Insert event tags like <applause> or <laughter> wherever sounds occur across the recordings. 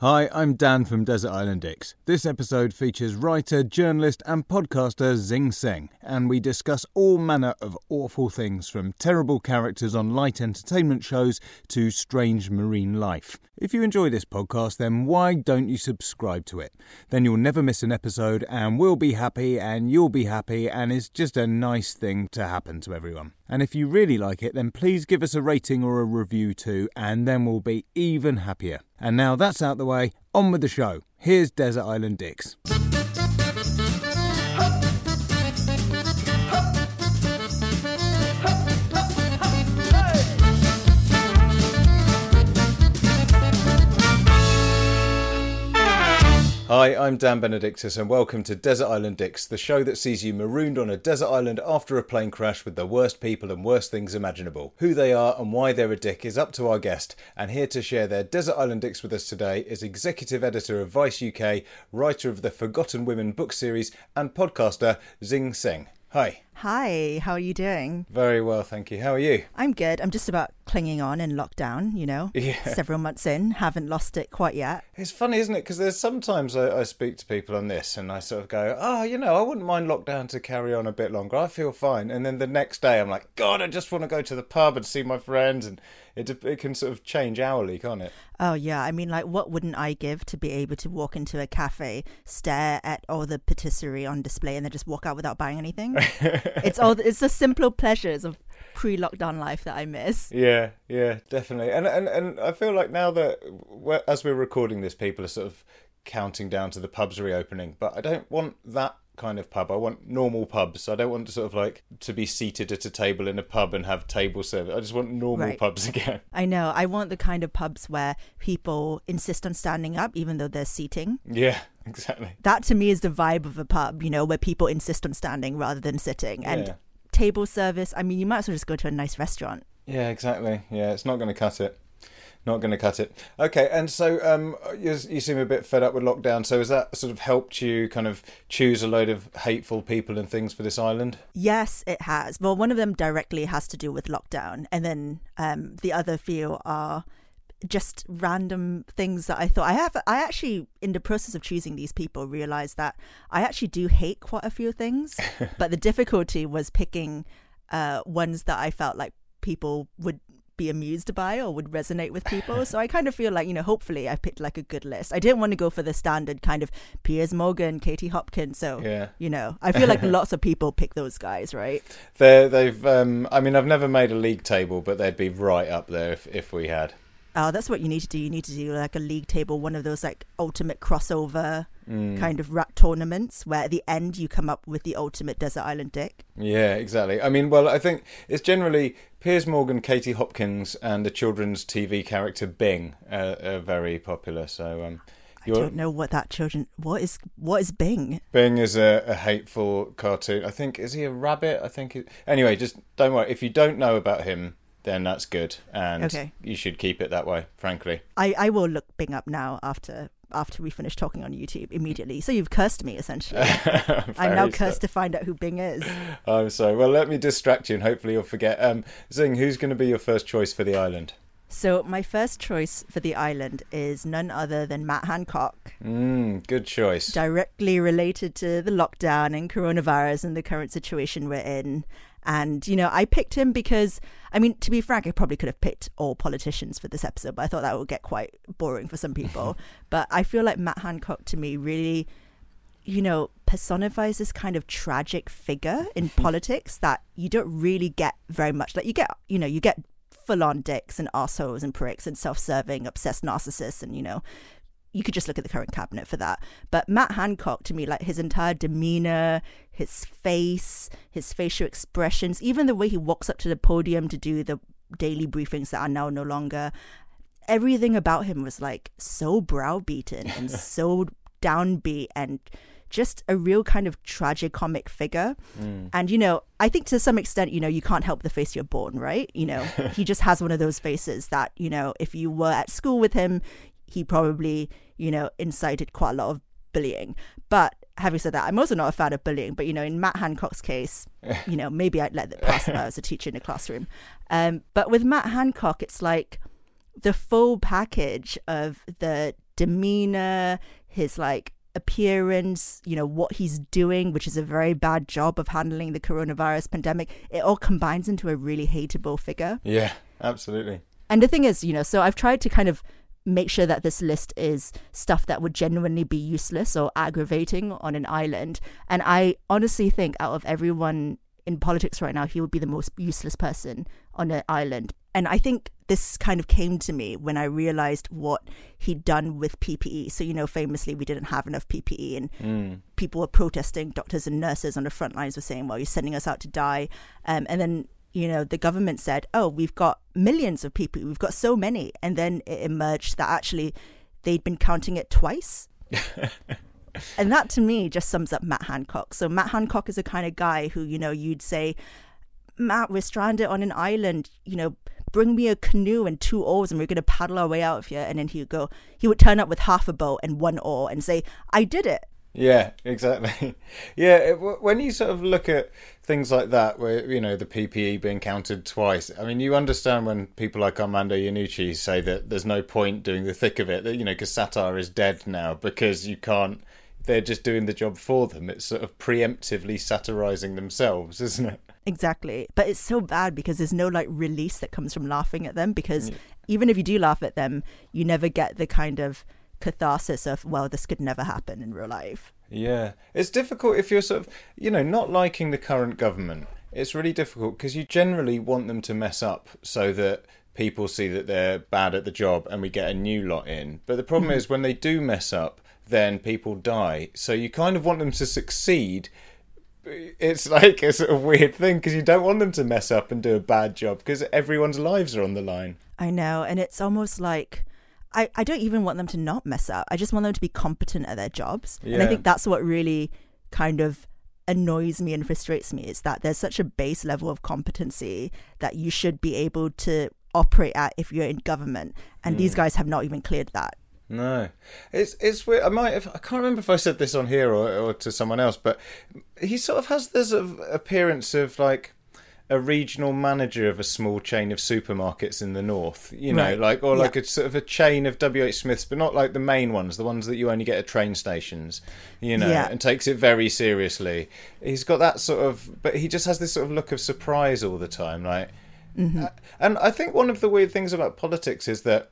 Hi, I'm Dan from Desert Island Dicks. This episode features writer, journalist, and podcaster Zing Tsjeng, and we discuss all manner of awful things from terrible characters on light entertainment shows to strange marine life. If you enjoy this podcast, then why don't you subscribe to it? Then you'll never miss an episode, and we'll be happy, and you'll be happy, and it's just a nice thing to happen to everyone. And if you really like it, then please give us a rating or a review too, and then we'll be even happier. And now that's out the way, on with the show. Here's Desert Island Dicks. Hi, I'm Dan Benedictus, and welcome to Desert Island Dicks, the show that sees you marooned on a desert island after a plane crash with the worst people and worst things imaginable. Who they are and why they're a dick is up to our guest, and here to share their Desert Island Dicks with us today is executive editor of Vice UK, writer of the Forgotten Women book series, and podcaster Zing Tsjeng. Hi. Hi, how are you doing? Very well, thank you. How are you? I'm good. I'm just about clinging on in lockdown, you know. <laughs> Yeah. Several months in, haven't lost it quite yet. It's funny, isn't it? Because there's sometimes I, I speak to people on this and I sort of go, oh, you know, I wouldn't mind lockdown to carry on a bit longer. I feel fine. And then the next day I'm like, God, I just want to go to the pub and see my friends. And it, it can sort of change hourly, can't it? Oh, yeah. I mean, like, what wouldn't I give to be able to walk into a cafe, stare at all the patisserie on display, and then just walk out without buying anything? <laughs> it's all, it's the simpler pleasures of pre-lockdown life that I miss. Yeah, yeah, definitely. And and and I feel like now that we're, as we're recording this, people are sort of counting down to the pubs reopening. But I don't want that kind of pub. I want normal pubs. I don't want to sort of like to be seated at a table in a pub and have table service. I just want normal Right. pubs <laughs> again. I know. I want the kind of pubs where people insist on standing up even though they're seating. Yeah, <laughs> exactly. That to me is the vibe of a pub, you know, where people insist on standing rather than sitting. And Yeah. table service, I mean, you might as well just go to a nice restaurant. Yeah, exactly. Yeah, it's not going to cut it. Not going to cut it. Okay, and so um, you, you seem a bit fed up with lockdown. So has that sort of helped you kind of choose a load of hateful people and things for this island? Yes, it has. Well, one of them directly has to do with lockdown, and then um, the other few are just random things that I thought I have. I actually, in the process of choosing these people, realized that I actually do hate quite a few things, <laughs> but the difficulty was picking uh, ones that I felt like people would be amused by or would resonate with people. <laughs> So I kind of feel like, you know, hopefully I picked like a good list. I didn't want to go for the standard kind of Piers Morgan, Katie Hopkins. So, Yeah. you know, I feel like <laughs> lots of people pick those guys, right? They're, they've. Um, I mean, I've never made a league table, but they'd be right up there if, if we had. Oh, that's what you need to do. You need to do like a league table, one of those like ultimate crossover kind of rat tournaments where at the end you come up with the ultimate desert island dick. Yeah, exactly. I mean, well, I think it's generally Piers Morgan, Katie Hopkins, and the children's TV character Bing uh, are very popular. So, um, I don't know what that children. What is what is Bing? Bing is a, a hateful cartoon. I think is he a rabbit? I think. It, anyway, just don't worry. If you don't know about him, then that's good, and Okay. you should keep it that way. Frankly, I I will look Bing up now after after we finish talking on YouTube immediately. So you've cursed me essentially. <laughs> I'm now cursed to find out who Bing is. <laughs> I'm sorry. Well, let me distract you, and hopefully you'll forget. Um, Zing, who's going to be your first choice for the island? So my first choice for the island is none other than Matt Hancock. Mm, good choice. directly related to the lockdown and coronavirus and the current situation we're in. And, you know, I picked him because, I mean, to be frank, I probably could have picked all politicians for this episode, but I thought that would get quite boring for some people. <laughs> but I feel like Matt Hancock to me really, you know, personifies this kind of tragic figure in <laughs> politics that you don't really get very much. Like, you get, you know, you get full on dicks and assholes and pricks and self serving, obsessed narcissists and, you know, you could just look at the current cabinet for that. But Matt Hancock, to me, like his entire demeanor, his face, his facial expressions, even the way he walks up to the podium to do the daily briefings that are now no longer, everything about him was like so browbeaten and <laughs> so downbeat and just a real kind of tragic comic figure. Mm. And, you know, I think to some extent, you know, you can't help the face you're born, right? You know, he just has one of those faces that, you know, if you were at school with him, he probably, you know, incited quite a lot of bullying. But having said that, I'm also not a fan of bullying. But you know, in Matt Hancock's case, <laughs> you know, maybe I'd let it pass if I was a teacher in a classroom. Um, but with Matt Hancock, it's like the full package of the demeanor, his like appearance, you know, what he's doing, which is a very bad job of handling the coronavirus pandemic. It all combines into a really hateable figure. Yeah, absolutely. And the thing is, you know, so I've tried to kind of make sure that this list is stuff that would genuinely be useless or aggravating on an island. And I honestly think out of everyone in politics right now, he would be the most useless person on an island. And I think this kind of came to me when I realized what he'd done with PPE. So, you know, famously, we didn't have enough PPE, and mm. people were protesting. Doctors and nurses on the front lines were saying, well, you're sending us out to die. Um, and then you know, the government said, oh, we've got millions of people, we've got so many. And then it emerged that actually they'd been counting it twice. <laughs> and that to me just sums up Matt Hancock. So Matt Hancock is a kind of guy who, you know, you'd say, Matt, we're stranded on an island, you know, bring me a canoe and two oars and we're going to paddle our way out of here. And then he would go, he would turn up with half a boat and one oar and say, I did it. Yeah, exactly. <laughs> Yeah, it, when you sort of look at things like that, where you know the PPE being counted twice, I mean, you understand when people like Armando Iannucci say that there's no point doing the thick of it, that you know, because satire is dead now because you can't. They're just doing the job for them. It's sort of preemptively satirizing themselves, isn't it? Exactly. But it's so bad because there's no like release that comes from laughing at them because yeah. even if you do laugh at them, you never get the kind of catharsis of well this could never happen in real life. Yeah. It's difficult if you're sort of you know not liking the current government. It's really difficult because you generally want them to mess up so that people see that they're bad at the job and we get a new lot in. But the problem mm-hmm. is when they do mess up then people die. So you kind of want them to succeed. It's <laughs> like a sort of weird thing because you don't want them to mess up and do a bad job because everyone's lives are on the line. I know, and it's almost like I, I don't even want them to not mess up. I just want them to be competent at their jobs. Yeah. And I think that's what really kind of annoys me and frustrates me is that there's such a base level of competency that you should be able to operate at if you're in government. And mm. these guys have not even cleared that. No, it's it's weird. I might have, I can't remember if I said this on here or, or to someone else, but he sort of has this appearance of like a regional manager of a small chain of supermarkets in the north, you know, right. like or like yeah. a sort of a chain of WH Smiths, but not like the main ones, the ones that you only get at train stations, you know, yeah. and takes it very seriously. He's got that sort of, but he just has this sort of look of surprise all the time, like. Mm-hmm. Uh, and I think one of the weird things about politics is that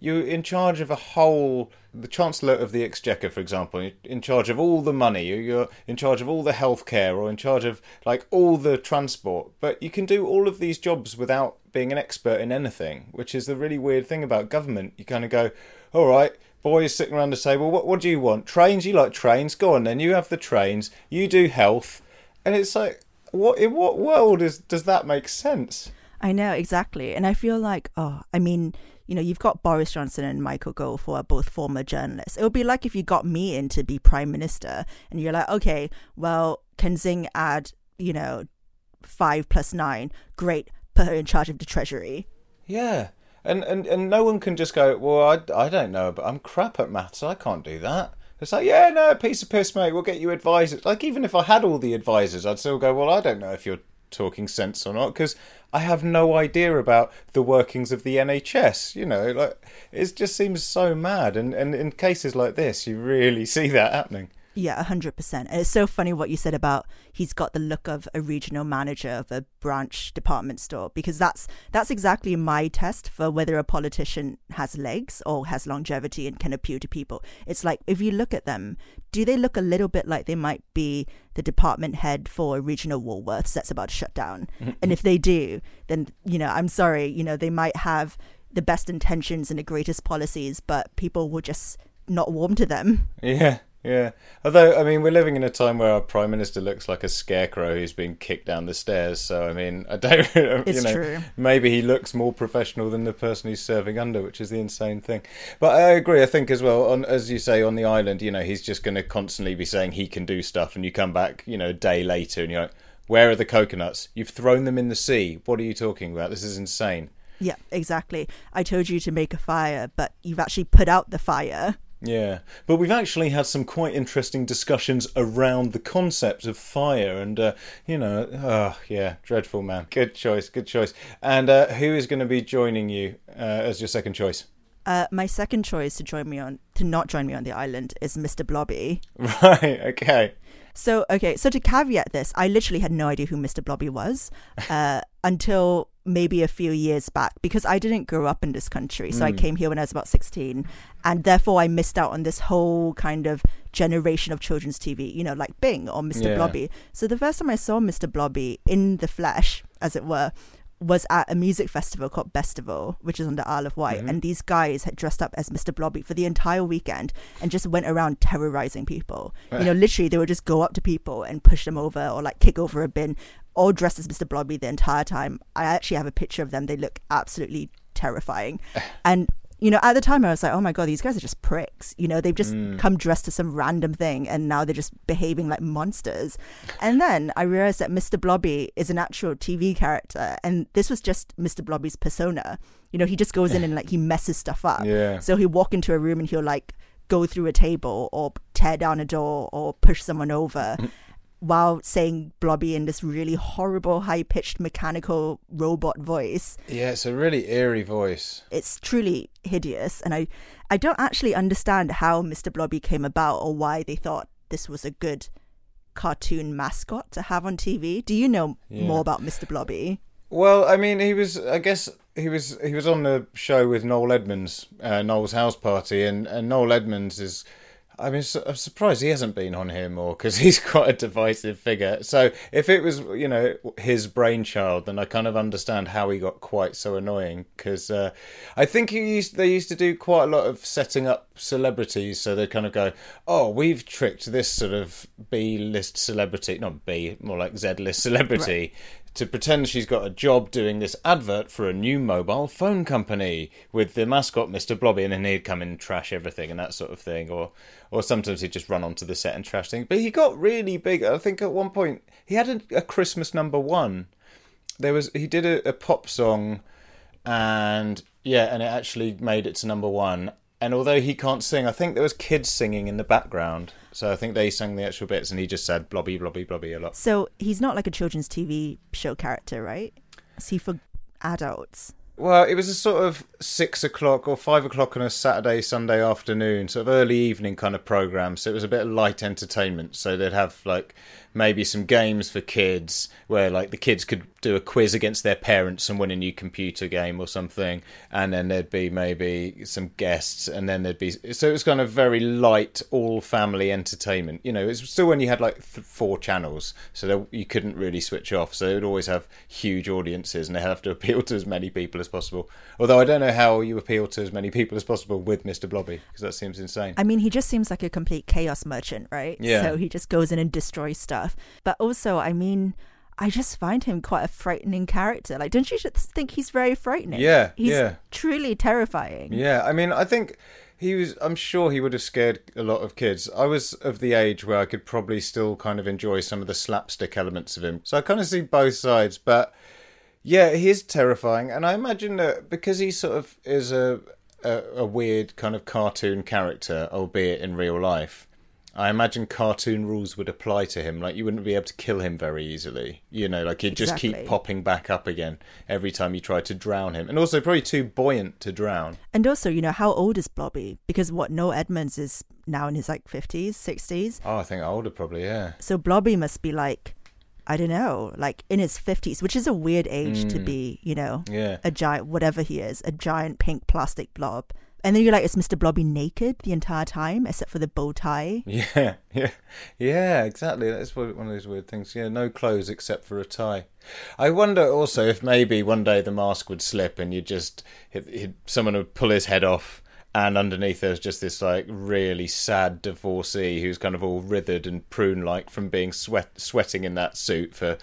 you're in charge of a whole the chancellor of the exchequer for example in charge of all the money you're in charge of all the healthcare or in charge of like all the transport but you can do all of these jobs without being an expert in anything which is the really weird thing about government. You kind of go all right boys sitting around the table what what do you want? Trains? You like trains? Go on then you have the trains you do health. And it's like what in what world is does that make sense? I know exactly. And i feel like oh i mean you know, you've got Boris Johnson and Michael Gove, who are both former journalists. It would be like if you got me in to be prime minister and you're like, okay, well, can Zing add, you know, five plus nine? Great, put her in charge of the treasury. Yeah. And, and and no one can just go, well, I, I don't know, but I'm crap at maths. I can't do that. It's like, yeah, no, piece of piss, mate. We'll get you advisors. Like, even if I had all the advisors, I'd still go, well, I don't know if you're talking sense or not because I have no idea about the workings of the NHS. You know, like it just seems so mad. And and in cases like this, you really <laughs> see that happening. Yeah, hundred percent. And it's so funny what you said about he's got the look of a regional manager of a branch department store because that's that's exactly my test for whether a politician has legs or has longevity and can appeal to people. It's like if you look at them, do they look a little bit like they might be the department head for a regional Woolworths that's about to shut down? Mm-hmm. and if they do, then you know, I'm sorry, you know, they might have the best intentions and the greatest policies, but people will just not warm to them. Yeah, yeah. Although, I mean, we're living in a time where our prime minister looks like a scarecrow who's been kicked down the stairs. So, I mean, I don't. <laughs> You It's know, true. Maybe he looks more professional than the person he's serving under, which is the insane thing. But I agree. I think as well, on as you say, on the island, you know, he's just going to constantly be saying he can do stuff, and you come back, you know, a day later, and you're like, "Where are the coconuts? You've thrown them in the sea. What are you talking about? This is insane." Yeah, exactly. I told you to make a fire, but you've actually put out the fire. Yeah, but we've actually had some quite interesting discussions around the concept of fire, and uh, you know, oh yeah, dreadful man. Good choice, good choice. And uh, who is going to be joining you uh, as your second choice? Uh, my second choice to join me on to not join me on the island is Mr. Blobby. <laughs> Right. Okay. So okay, so to caveat this, I literally had no idea who Mr. Blobby was uh, until maybe a few years back because I didn't grow up in this country. So I mm. came here when I was about sixteen, and therefore I missed out on this whole kind of generation of children's TV. You know, like Bing or Mr. Yeah. Blobby. So the first time I saw Mr. Blobby in the flesh, as it were. Was at a music festival called Bestival, which is on the Isle of Wight, mm-hmm. and these guys had dressed up as Mr. Blobby for the entire weekend and just went around terrorizing people. You know, literally, they would just go up to people and push them over or like kick over a bin, all dressed as Mr. Blobby the entire time. I actually have a picture of them. They look absolutely terrifying. <laughs> and, you know, at the time I was like, oh my God, these guys are just pricks. You know, they've just mm. come dressed to some random thing and now they're just behaving like monsters. And then I realized that Mr. Blobby is an actual TV character and this was just Mr. Blobby's persona. You know, he just goes in and like he messes stuff up. Yeah. So he'll walk into a room and he'll like go through a table or tear down a door or push someone over <laughs> while saying blobby in this really horrible high pitched mechanical robot voice. Yeah, it's a really eerie voice. It's truly hideous and I I don't actually understand how Mr. Blobby came about or why they thought this was a good cartoon mascot to have on TV. Do you know Yeah. more about Mr. Blobby? Well, I mean, he was. I guess he was. He was on the show with Noel Edmonds, uh, Noel's house party, and and Noel Edmonds is. I mean, I'm surprised he hasn't been on here more because he's <laughs> quite a divisive figure. So if it was, you know, his brainchild, then I kind of understand how he got quite so annoying. Because uh, I think he used, they used to do quite a lot of setting up celebrities. So they kind of go, "Oh, we've tricked this sort of B-list celebrity, not B, more like Z-list celebrity." To pretend she's got a job doing this advert for a new mobile phone company with the mascot Mr. Blobby, and then he'd come in and trash everything and that sort of thing, or or sometimes he'd just run onto the set and trash things. But he got really big. I think at one point he had a, a Christmas number one. There was he did a, a pop song, and yeah, and it actually made it to number one. And although he can't sing, I think there was kids singing in the background. So I think they sang the actual bits, and he just said blobby, blobby, blobby a lot. So he's not like a children's TV show character, right? Is he for adults? Well, it was a sort of six o'clock or five o'clock on a Saturday, Sunday afternoon, sort of early evening kind of program. So it was a bit of light entertainment. So they'd have like maybe some games for kids where like the kids could do a quiz against their parents and win a new computer game or something. And then there'd be maybe some guests, and then there'd be so it was kind of very light, all family entertainment. You know, it's still when you had like th- four channels, so there, you couldn't really switch off. So it would always have huge audiences, and they have to <laughs> appeal to as many people as possible. Although I don't know how you appeal to as many people as possible with Mr. Blobby because that seems insane. I mean, he just seems like a complete chaos merchant, right? Yeah. So he just goes in and destroys stuff. But also, I mean, I just find him quite a frightening character. Like, don't you just think he's very frightening? Yeah, He's yeah. truly terrifying. Yeah, I mean, I think he was. I'm sure he would have scared a lot of kids. I was of the age where I could probably still kind of enjoy some of the slapstick elements of him. So I kind of see both sides, but yeah, he is terrifying, and I imagine that because he sort of is a a, a weird kind of cartoon character, albeit in real life. I imagine cartoon rules would apply to him. Like you wouldn't be able to kill him very easily. You know, like he'd just Exactly. keep popping back up again every time you tried to drown him. And also probably too buoyant to drown. And also, you know, how old is Blobby? Because what Noel Edmonds is now in his like 50s, 60s. Oh, I think older probably, yeah. So Blobby must be like, I don't know, like in his 50s, which is a weird age to Mm. be, you know, Yeah. a giant, whatever he is, a giant pink plastic blob. And then you're like, is Mr. Blobby naked the entire time except for the bow tie? <laughs> Yeah, yeah, yeah, exactly. That's one of those weird things. Yeah, no clothes except for a tie. I wonder also if maybe one day the mask would slip and you just he'd, he'd, someone would pull his head off, and underneath there's just this like really sad divorcee who's kind of all withered and prune-like from being sweat sweating in that suit for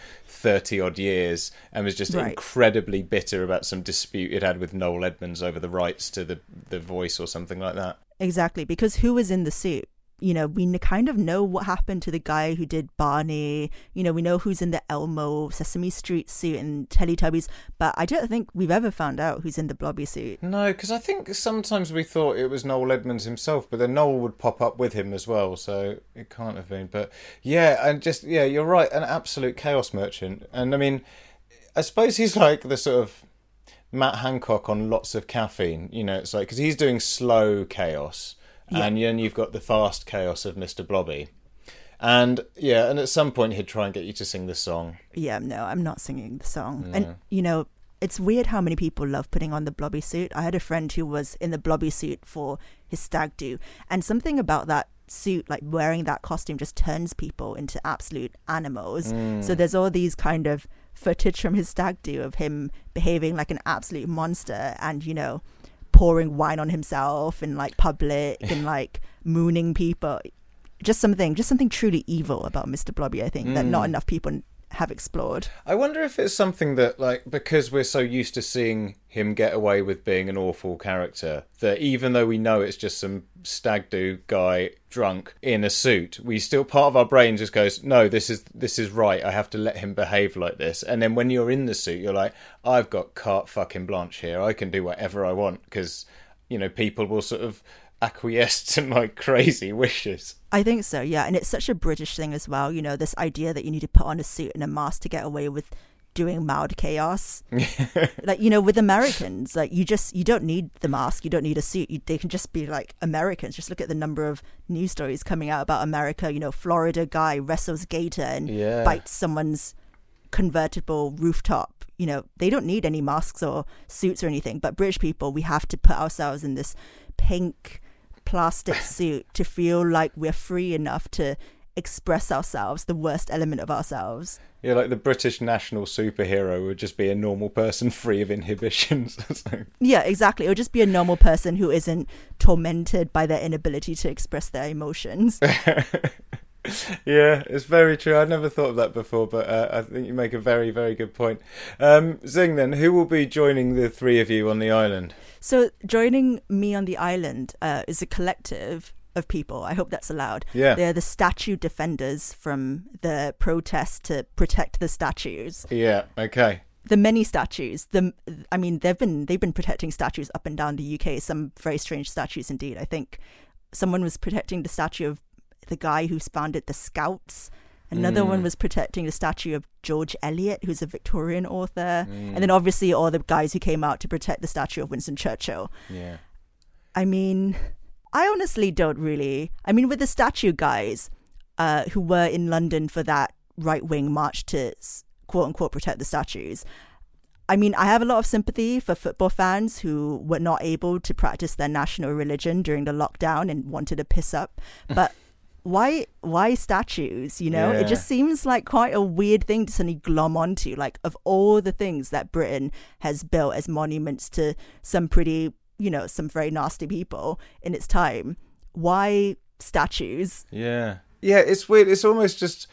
thirty odd years, and was just Right. incredibly bitter about some dispute it had with Noel Edmonds over the rights to the the voice or something like that. Exactly, because who was in the suit? You know, we kind of know what happened to the guy who did Barney. You know, we know who's in the Elmo Sesame Street suit and Teletubbies, but I don't think we've ever found out who's in the Blobby suit. No, because I think sometimes we thought it was Noel Edmonds himself, but then Noel would pop up with him as well, so it can't have been. But yeah, and just yeah, you're right, an absolute chaos merchant. And I mean, I suppose he's like the sort of Matt Hancock on lots of caffeine. You know, it's like because he's doing slow chaos, Yeah. and then you've got the fast chaos of Mister Blobby. And yeah, and at some point he'd try and get you to sing the song. Yeah, no, I'm not singing the song. And, you know, it's weird how many people love putting on the Blobby suit. I had a friend who was in the Blobby suit for his stag do, and something about that suit, like wearing that costume, just turns people into absolute animals. Mm. So there's all these kind of footage from his stag do of him behaving like an absolute monster and, you know, pouring wine on himself in like public and <laughs> like mooning people. Just something, just something truly evil about Mr. Blobby, I think, that not mm. enough people have explored. I wonder if it's something that, like, because we're so used to seeing him get away with being an awful character, that even though we know it's just some stag do guy drunk in a suit, we still part of our brain just goes, "No, this is this is right. I have to let him behave like this." And then when you're in the suit, you're like, "I've got carte fucking blanche here. I can do whatever I want because, you know, people will sort of acquiesce <laughs> to my crazy wishes." I think so, yeah. And it's such a British thing as well, you know, this idea that you need to put on a suit and a mask to get away with doing mild chaos. <laughs> like, you know, with Americans, like you just you don't need the mask, you don't need a suit. You, they can just be like Americans. Just look at the number of news stories coming out about America, you know, Florida guy wrestles gator and Yeah. bites someone's convertible rooftop. You know, they don't need any masks or suits or anything, but British people, we have to put ourselves in this pink plastic <laughs> suit to feel like we're free enough to express ourselves, the worst element of ourselves. Yeah, like the British national superhero would just be a normal person <laughs> free of inhibitions. <laughs> So- Yeah, exactly. It would just be a normal person who isn't tormented by their inability to express their emotions. Yeah, it's very true. I'd never thought of that before, but uh, I think you make a very, very good point. Um, Zing, then, who will be joining the three of you on the island? so, joining me on the island uh, is a collective of people. I hope that's allowed. Yeah. They're the statue defenders from the protest to protect the statues. Yeah, okay. the many statues the i mean they've been they've been protecting statues up and down the uk some very strange statues indeed i think someone was protecting the statue of the guy who founded the scouts another one was protecting the statue of george eliot who's a victorian author and then obviously all the guys who came out to protect the statue of winston churchill Yeah. I mean, I honestly don't really. I mean, with the statue guys uh, who were in London for that right wing march to quote unquote protect the statues, I mean, I have a lot of sympathy for football fans who were not able to practice their national religion during the lockdown and wanted to piss up. But why why statues you know it just seems like quite a weird thing to suddenly glom onto like of all the things that britain has built as monuments to some pretty you know some very nasty people in its time why statues Yeah. Yeah, it's weird. It's almost just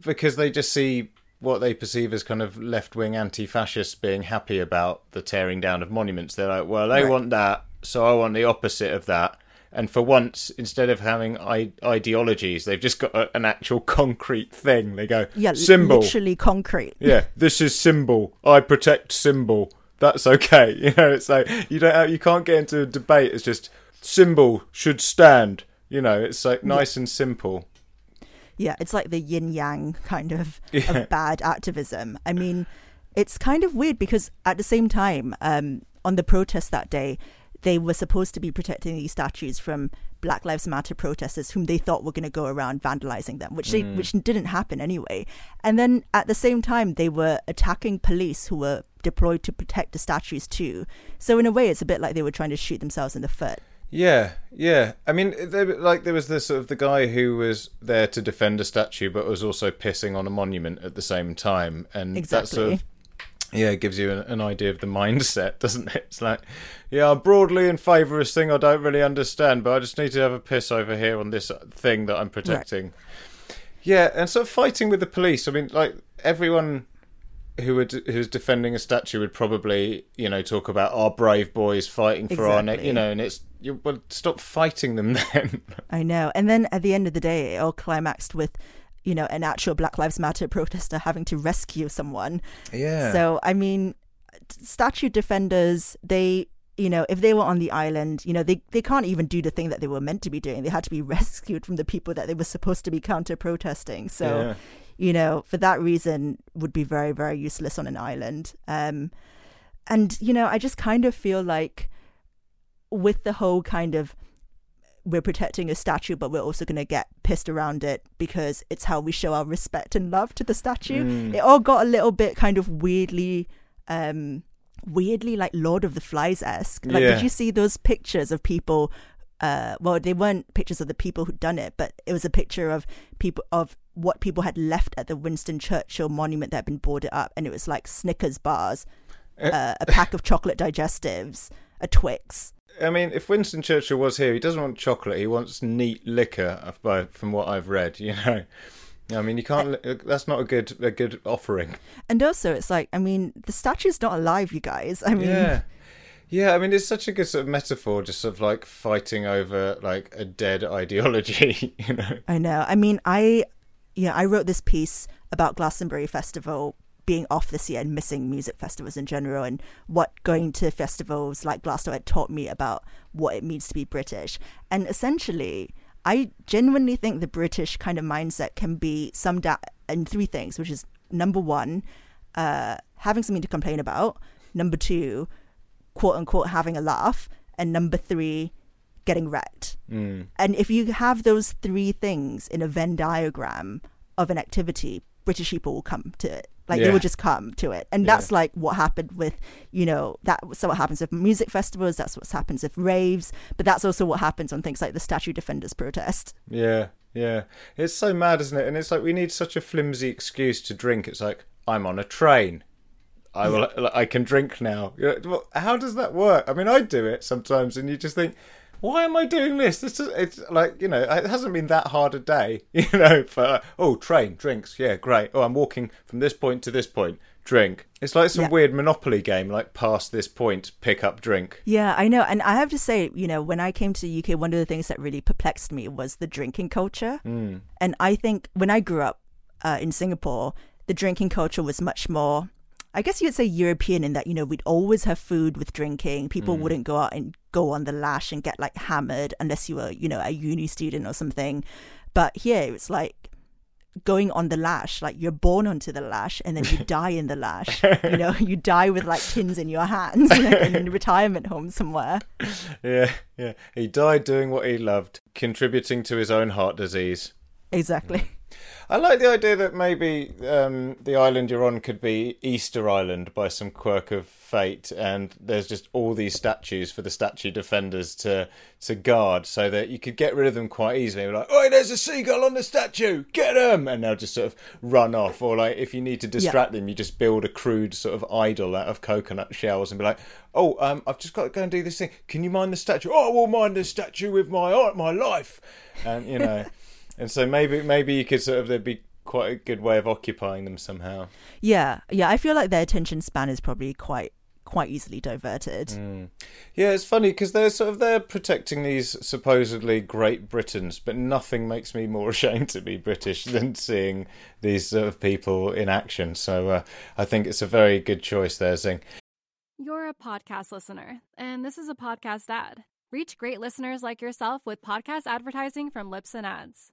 because they just see what they perceive as kind of left wing anti fascists being happy about the tearing down of monuments. They're like, well, they Right. want that, so I want the opposite of that. And for once, instead of having I- ideologies, they've just got a- an actual concrete thing. They go, yeah symbol. literally concrete Yeah, this is symbol. I protect symbol. That's okay. <laughs> You know, it's like you don't have, you can't get into a debate. It's just symbol should stand. You know, it's like nice yeah. and simple. Yeah, it's like the yin yang kind of, <laughs> yeah. of bad activism. I mean, it's kind of weird because at the same time, um, on the protest that day, they were supposed to be protecting these statues from Black Lives Matter protesters whom they thought were going to go around vandalizing them, which they, mm. which didn't happen anyway. And then at the same time, they were attacking police who were deployed to protect the statues too. So in a way, it's a bit like they were trying to shoot themselves in the foot. Yeah, yeah. I mean, they, like there was this sort of the guy who was there to defend a statue, but was also pissing on a monument at the same time, and exactly. that sort of yeah, it gives you an, idea of the mindset, <laughs> doesn't it? It's like, yeah, I'm broadly in favour of this thing I don't really understand, but I just need to have a piss over here on this thing that I'm protecting. Right. Yeah, and sort of fighting with the police. I mean, like everyone who would who's defending a statue would probably, you know, talk about our brave boys fighting for exactly. our neck, you know, and it's you well stop fighting them <laughs> then. I know. And then at the end of the day, it all climaxed with you know, an actual Black Lives Matter <laughs> protester having to rescue someone. Yeah. So, I mean, statue defenders, they, you know, if they were on the island, you know, they, they can't even do the thing that they were meant to be doing. They had to be <laughs> rescued from the people that they were supposed to be counter protesting. So, yeah. you know, for that reason, would be very, very useless on an island. Um, and, you know, I just kind of feel like with the whole kind of we're protecting a statue, but we're also going to get pissed around it because it's how we show our respect and love to the statue. Mm. It all got a little bit kind of weirdly, um, weirdly like Lord of the Flies esque. Like, yeah. did you see those pictures of people? Uh, well, they weren't pictures of the people who'd done it, but it was a picture of people of what people had left at the Winston Churchill monument that had been boarded up, and it was like Snickers bars, uh, uh a pack of chocolate digestives, a Twix, I mean, if Winston Churchill was here, he doesn't want chocolate. He wants neat liquor. Uh, from what I've read, <laughs> you know. I mean, you can't. Uh, that's not a good a good offering. And also, it's like, I mean, the statue's not alive, you guys. I mean, yeah, <laughs> yeah. I mean, it's such a good sort of metaphor, just of like fighting over like a dead <laughs> ideology. You know. I know. I mean, I yeah, I wrote this piece about Glastonbury Festival being off this year and missing music festivals in general and what going to festivals like Glasgow had taught me about what it means to be British. And essentially, I genuinely think the British kind of mindset can be summed up in three things, which is number one, uh, having something to complain about, number two, quote unquote, having a laugh, and number three, getting wrecked. Mm. And if you have those three things in a Venn diagram of an activity, British people will come to it. Like yeah. they will just come to it, and that's yeah. like what happened with, you know, that. So what happens with music festivals? That's what happens with raves, but that's also what happens on things like the Statue Defenders protest. Yeah, yeah, it's so mad, isn't it? And it's like we need such a flimsy excuse to drink. It's like I'm on a train. I will. I can drink now. How does that work? I mean, I do it sometimes, and you just think, why am I doing this? This is it's like you know it hasn't been that hard a day, <laughs> you know. For oh, train drinks, yeah, great. Oh, I'm walking from this point to this point. Drink. It's like some yeah. weird Monopoly game, like past this point, pick up drink. Yeah, I know, and I have to say, you know, when I came to the UK, one of the things that really perplexed me was the drinking culture. Mm. And I think when I grew up uh, in Singapore, the drinking culture was much more I guess you'd say European in that, you know, we'd always have food with drinking. People mm. wouldn't go out and go on the lash and get like hammered unless you were, you know, a uni student or something. But here it's like going on the lash, like you're born onto the lash and then you <laughs> die in the lash. you know, you die with like tins in your hands in a retirement home somewhere. <laughs> Yeah, yeah. He died doing what he loved, contributing to his own heart disease. Exactly. I like the idea that maybe um, the island you're on could be Easter Island by some quirk of fate, and there's just all these statues for the statue defenders to to guard, so that you could get rid of them quite easily. Like, oh, there's a seagull on the statue, get him, and they'll just sort of run off. Or like, if you need to distract yeah. them, you just build a crude sort of idol out of coconut shells and be like, oh, um, I've just got to go and do this thing. Can you mind the statue? Oh, I will mind the statue with my my life, and you know. And so maybe maybe you could sort of there'd be quite a good way of occupying them somehow. Yeah, yeah. I feel like their attention span is probably quite quite easily diverted. Mm. Yeah, it's funny because they're sort of they're protecting these supposedly great Britons, but nothing makes me more <laughs> ashamed to be British than seeing these sort of people in action. So uh, I think it's a very good choice there, Zing. You're a podcast listener, and this is a podcast ad. Reach great listeners like yourself with podcast advertising from Libsyn Ads.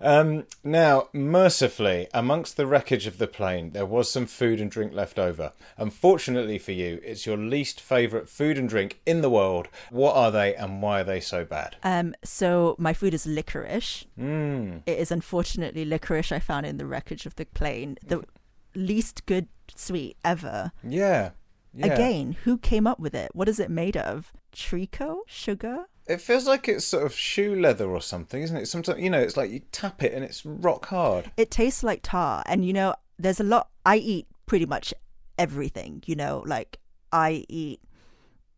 Um, now, mercifully, amongst the wreckage of the plane, there was some food and drink left over. Unfortunately for you, it's your least favourite food and drink in the world. What are they and why are they so bad? Um, so my food is licorice. Mm. It is unfortunately licorice I found in the wreckage of the plane. The least good sweet ever. Yeah. yeah. Again, who came up with it? What is it made of? Treacle? Sugar? It feels like it's sort of shoe leather or something, isn't it? Sometimes, you know, it's like you tap it and it's rock hard. It tastes like tar. And, you know, there's a lot, I eat pretty much everything, you know, like I eat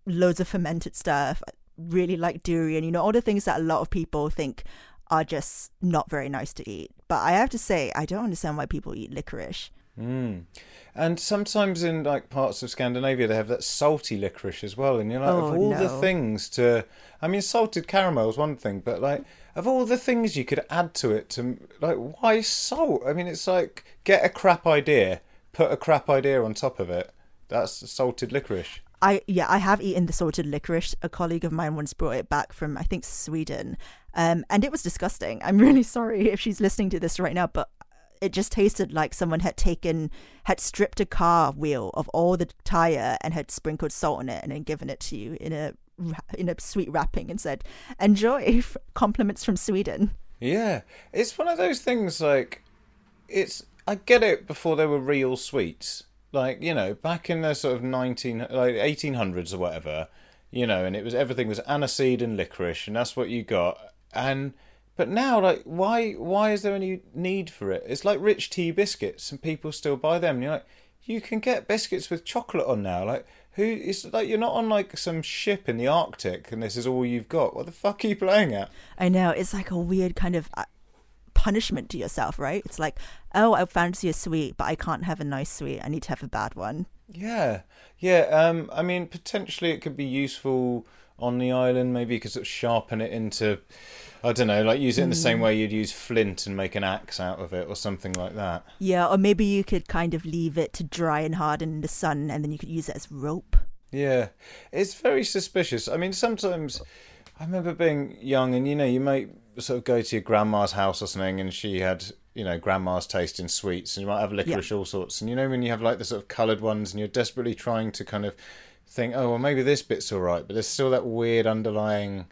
loads of fermented stuff, I really like durian, you know, all the things that a lot of people think are just not very nice to eat. But I have to say, I don't understand why people eat licorice. Mm. And sometimes in like parts of Scandinavia, they have that salty licorice as well. And you're like, Oh, of all the things to, I mean, salted caramel is one thing, but like, of all the things you could add to it, to like, why salt? I mean, it's like get a crap idea, put a crap idea on top of it. That's salted licorice. I yeah, I have eaten the salted licorice. A colleague of mine once brought it back from I think Sweden, um, and it was disgusting. I'm <laughs> really sorry if she's listening to this right now, but it just tasted like someone had taken had stripped a car wheel of all the tire and had sprinkled salt on it and then given it to you in a in a sweet wrapping and said enjoy <laughs> compliments from Sweden. Yeah, it's one of those things like it's I get it before there were real sweets. Like, you know, back in the sort of 19 like 1800s or whatever, you know, and it was everything was aniseed and licorice and that's what you got. And but now like why why is there any need for it? It's like rich tea biscuits and people still buy them. And you're like you can get biscuits with chocolate on now. Like who it's like you're not on like some ship in the Arctic and this is all you've got. What the fuck are you playing at? I know it's like a weird kind of uh, punishment to yourself, right? It's like, oh, I fancy a sweet, but I can't have a nice sweet. I need to have a bad one. Yeah, yeah. Um, I mean, potentially it could be useful on the island. Maybe you could sort of sharpen it into, I don't know, like use it in the same hmm. way you'd use flint and make an axe out of it or something like that. Yeah, or maybe you could kind of leave it to dry and harden in the sun, and then you could use it as rope. Yeah, it's very suspicious. I mean, sometimes I remember being young, and you know, you might sort of go to your grandma's house or something, and she had, you know, grandma's taste in sweets, and you might have licorice, all sorts. And you know, when you have like the sort of coloured ones, and you're desperately trying to kind of think, oh, well, maybe this bit's all right, but there's still that weird underlying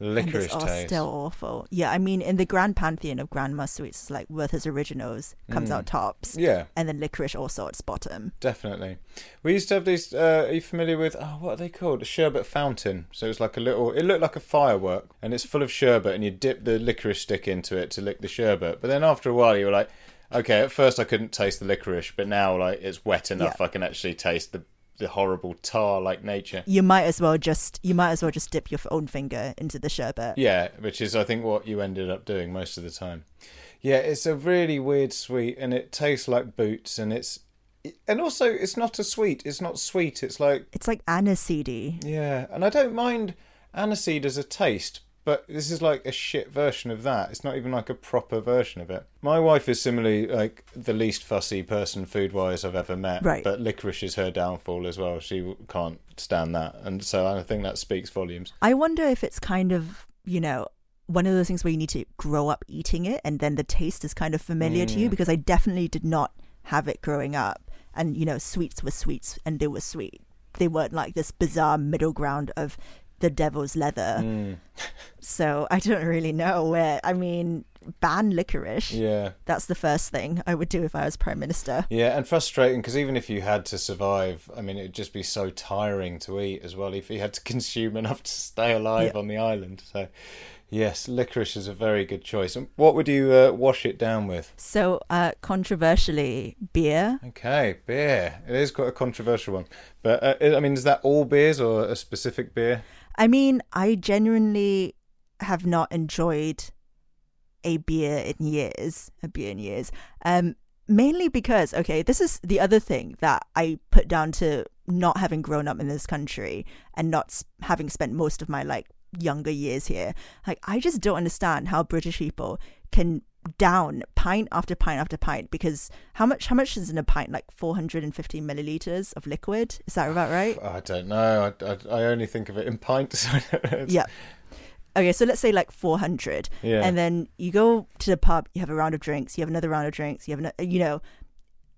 And licorice all taste. still awful. Yeah, I mean, in the grand pantheon of grandma sweets, like Werther's Originals comes out tops, Yeah, and then licorice all sorts bottom. definitely. We used to have these. Uh, are you familiar with? Oh, what are they called? A sherbet fountain. So it's like a little. It looked like a firework, and it's full of sherbet, and you dip the licorice stick into it to lick the sherbet. But then after a while, you were like, okay. At first, I couldn't taste the licorice, but now, like, it's wet enough. Yeah. I can actually taste the the horrible tar-like nature. You might as well just you might as well just dip your own finger into the sherbet. Yeah, which is I think what you ended up doing most of the time. Yeah, it's a really weird sweet, and it tastes like boots, and it's. And also, it's not a sweet. It's not sweet. It's like It's like aniseedy. Yeah, and I don't mind aniseed as a taste, but this is like a shit version of that. It's not even like a proper version of it. My wife is similarly like the least fussy person food wise I've ever met. Right. But licorice is her downfall as well. She can't stand that. And so I think that speaks volumes. I wonder if it's kind of, you know, one of those things where you need to grow up eating it and then the taste is kind of familiar to you Mm. because I definitely did not have it growing up. And, you know, sweets were sweets and they were sweet. They weren't like this bizarre middle ground of the devil's leather. Mm, <laughs> So I don't really know where, I mean, ban licorice. yeah. That's the first thing I would do if I was prime minister. Yeah, and frustrating because even if you had to survive, I mean, it'd just be so tiring to eat as well if you had to <laughs> consume enough to stay alive on the island. So, yes, licorice is a very good choice. And what would you uh, wash it down with? So, uh, controversially, beer. Okay, beer. It is quite a controversial one, but uh, I mean, is that all beers or a specific beer? I mean, I genuinely have not enjoyed a beer in years, a beer in years. Um, mainly because, okay, this is the other thing that I put down to not having grown up in this country and not having spent most of my like younger years here. Like, I just don't understand how British people can down pint after pint after pint because how much how much is in a pint? Like 450 milliliters of liquid? Is that about right? <sighs> I don't know. I, I, I only think of it in pints. <laughs> Yeah. Okay so let's say like 400 yeah. and then you go to the pub you have a round of drinks you have another round of drinks you have an, you know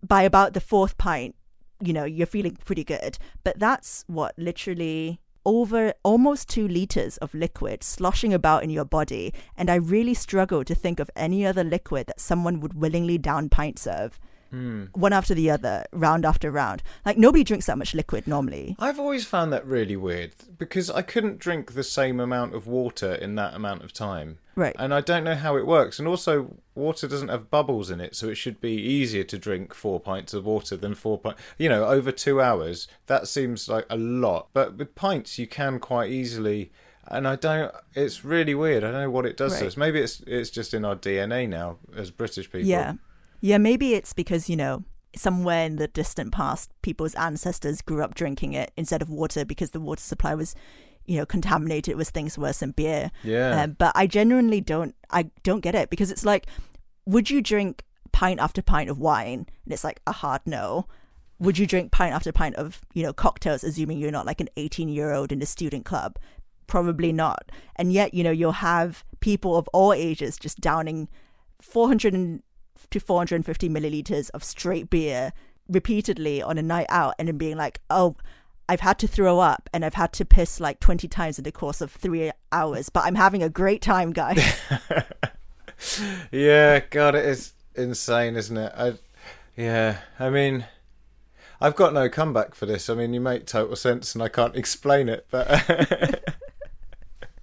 by about the fourth pint you know you're feeling pretty good. But that's what literally over almost two liters of liquid sloshing about in your body, and I really struggle to think of any other liquid that someone would willingly down pints of. Mm. One after the other, round after round. Like nobody drinks that much liquid normally. I've always found that really weird because I couldn't drink the same amount of water in that amount of time. Right. And I don't know how it works. And also, water doesn't have bubbles in it, so it should be easier to drink four pints of water than four pints. You know, over two hours, that seems like a lot. But with pints, you can quite easily. And I don't. It's really weird. I don't know what it does right. to us. Maybe it's it's just in our DNA now as British people. Yeah, yeah. Maybe it's because you know somewhere in the distant past, people's ancestors grew up drinking it instead of water because the water supply was you know contaminated with things worse than beer. Yeah. Um, but I genuinely don't I don't get it because it's like, would you drink pint after pint of wine? And it's like a hard no. Would you drink pint after pint of you know cocktails, assuming you're not like an 18 year old in a student club? Probably not. And yet, you know, you'll have people of all ages just downing 400 to 450 milliliters of straight beer repeatedly on a night out and then being like, oh, I've had to throw up and I've had to piss like 20 times in the course of three hours, but I'm having a great time, guys. <laughs> yeah, God, it is insane, isn't it? I, yeah, I mean, I've got no comeback for this. I mean, you make total sense and I can't <laughs> explain it, but. <laughs>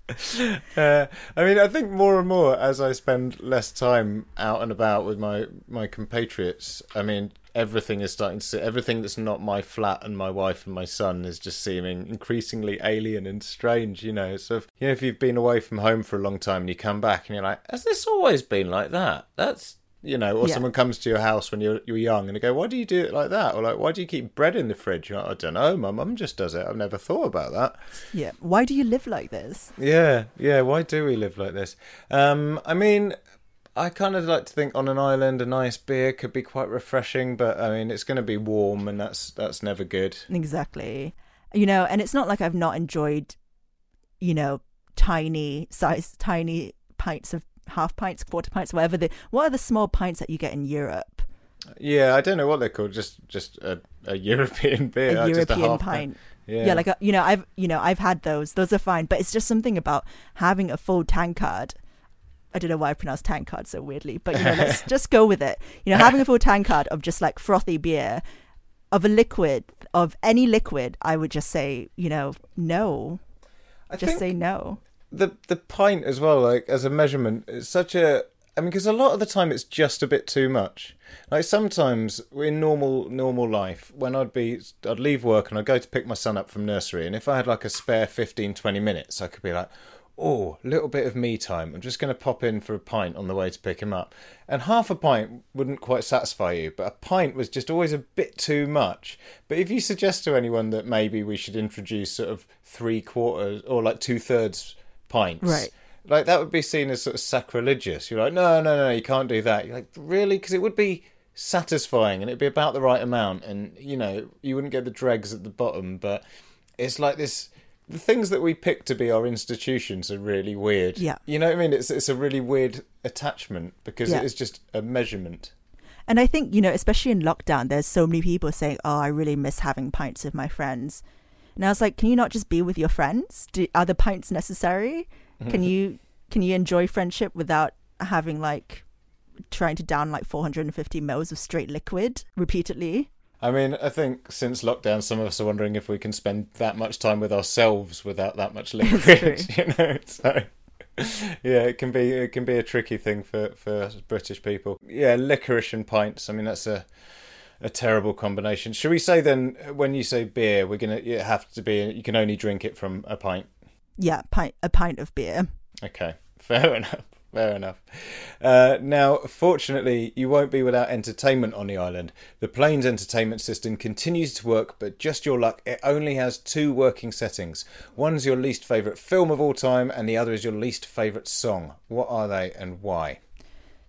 <laughs> Uh, I mean, I think more and more as I spend less time out and about with my my compatriots. I mean, everything is starting to see everything that's not my flat and my wife and my son is just seeming increasingly alien and strange you know so if, you know if you've been away from home for a long time and you come back and you're like has this always been like that that's you know, or yeah. someone comes to your house when you're you're young and they go, "Why do you do it like that?" Or like, "Why do you keep bread in the fridge?" Like, I don't know. My mum just does it. I've never thought about that. Yeah. Why do you live like this? Yeah, yeah. Why do we live like this? Um, I mean, I kind of like to think on an island a nice beer could be quite refreshing, but I mean it's going to be warm and that's that's never good. Exactly. You know, and it's not like I've not enjoyed, you know, tiny size, tiny pints of half pints, quarter pints, whatever the what are the small pints that you get in Europe? Yeah, I don't know what they're called. Just just a, a <laughs> European beer, a European a pint. pint. Yeah. yeah, like a, you know, I've you know I've had those. Those are fine, but it's just something about having a full tankard I don't know why I pronounce tankard so weirdly, but you know, let's <laughs> just go with it. You know, having a full tankard of just like frothy beer, of a liquid, of any liquid, I would just say, you know, no. I just say no. The the pint as well, like as a measurement, it's such a. I mean, because a lot of the time it's just a bit too much. Like sometimes in normal normal life, when I'd be, I'd leave work and I'd go to pick my son up from nursery, and if I had like a spare 15, 20 minutes, I could be like, oh, little bit of me time. I'm just going to pop in for a pint on the way to pick him up. And half a pint wouldn't quite satisfy you, but a pint was just always a bit too much. But if you suggest to anyone that maybe we should introduce sort of three quarters or like two thirds pints, right? Like that would be seen as sort of sacrilegious. You're like, no, no, no, you can't do that. You're like, really? Because it would be satisfying and it'd be about the right amount, and you know, you wouldn't get the dregs at the bottom, but it's like this the things that we pick to be our institutions are really weird. Yeah. You know what I mean? It's it's a really weird attachment because yeah. it is just a measurement. And I think, you know, especially in lockdown, there's so many people saying, Oh, I really miss having pints with my friends. And I was like, Can you not just be with your friends? Do, are the pints necessary? Can mm-hmm. you can you enjoy friendship without having like trying to down like 450 mils of straight liquid repeatedly? I mean, I think since lockdown, some of us are wondering if we can spend that much time with ourselves without that much <laughs> liquid. <laughs> you know, so <laughs> yeah, it can be it can be a tricky thing for for British people. Yeah, licorice and pints. I mean, that's a a terrible combination. Should we say then, when you say beer, we're gonna it have to be you can only drink it from a pint. Yeah, pint a pint of beer. Okay, <laughs> fair enough. Fair enough. Uh, now, fortunately, you won't be without entertainment on the island. The plane's entertainment system continues to work, but just your luck, it only has two working settings. One's your least favourite film of all time, and the other is your least favourite song. What are they and why?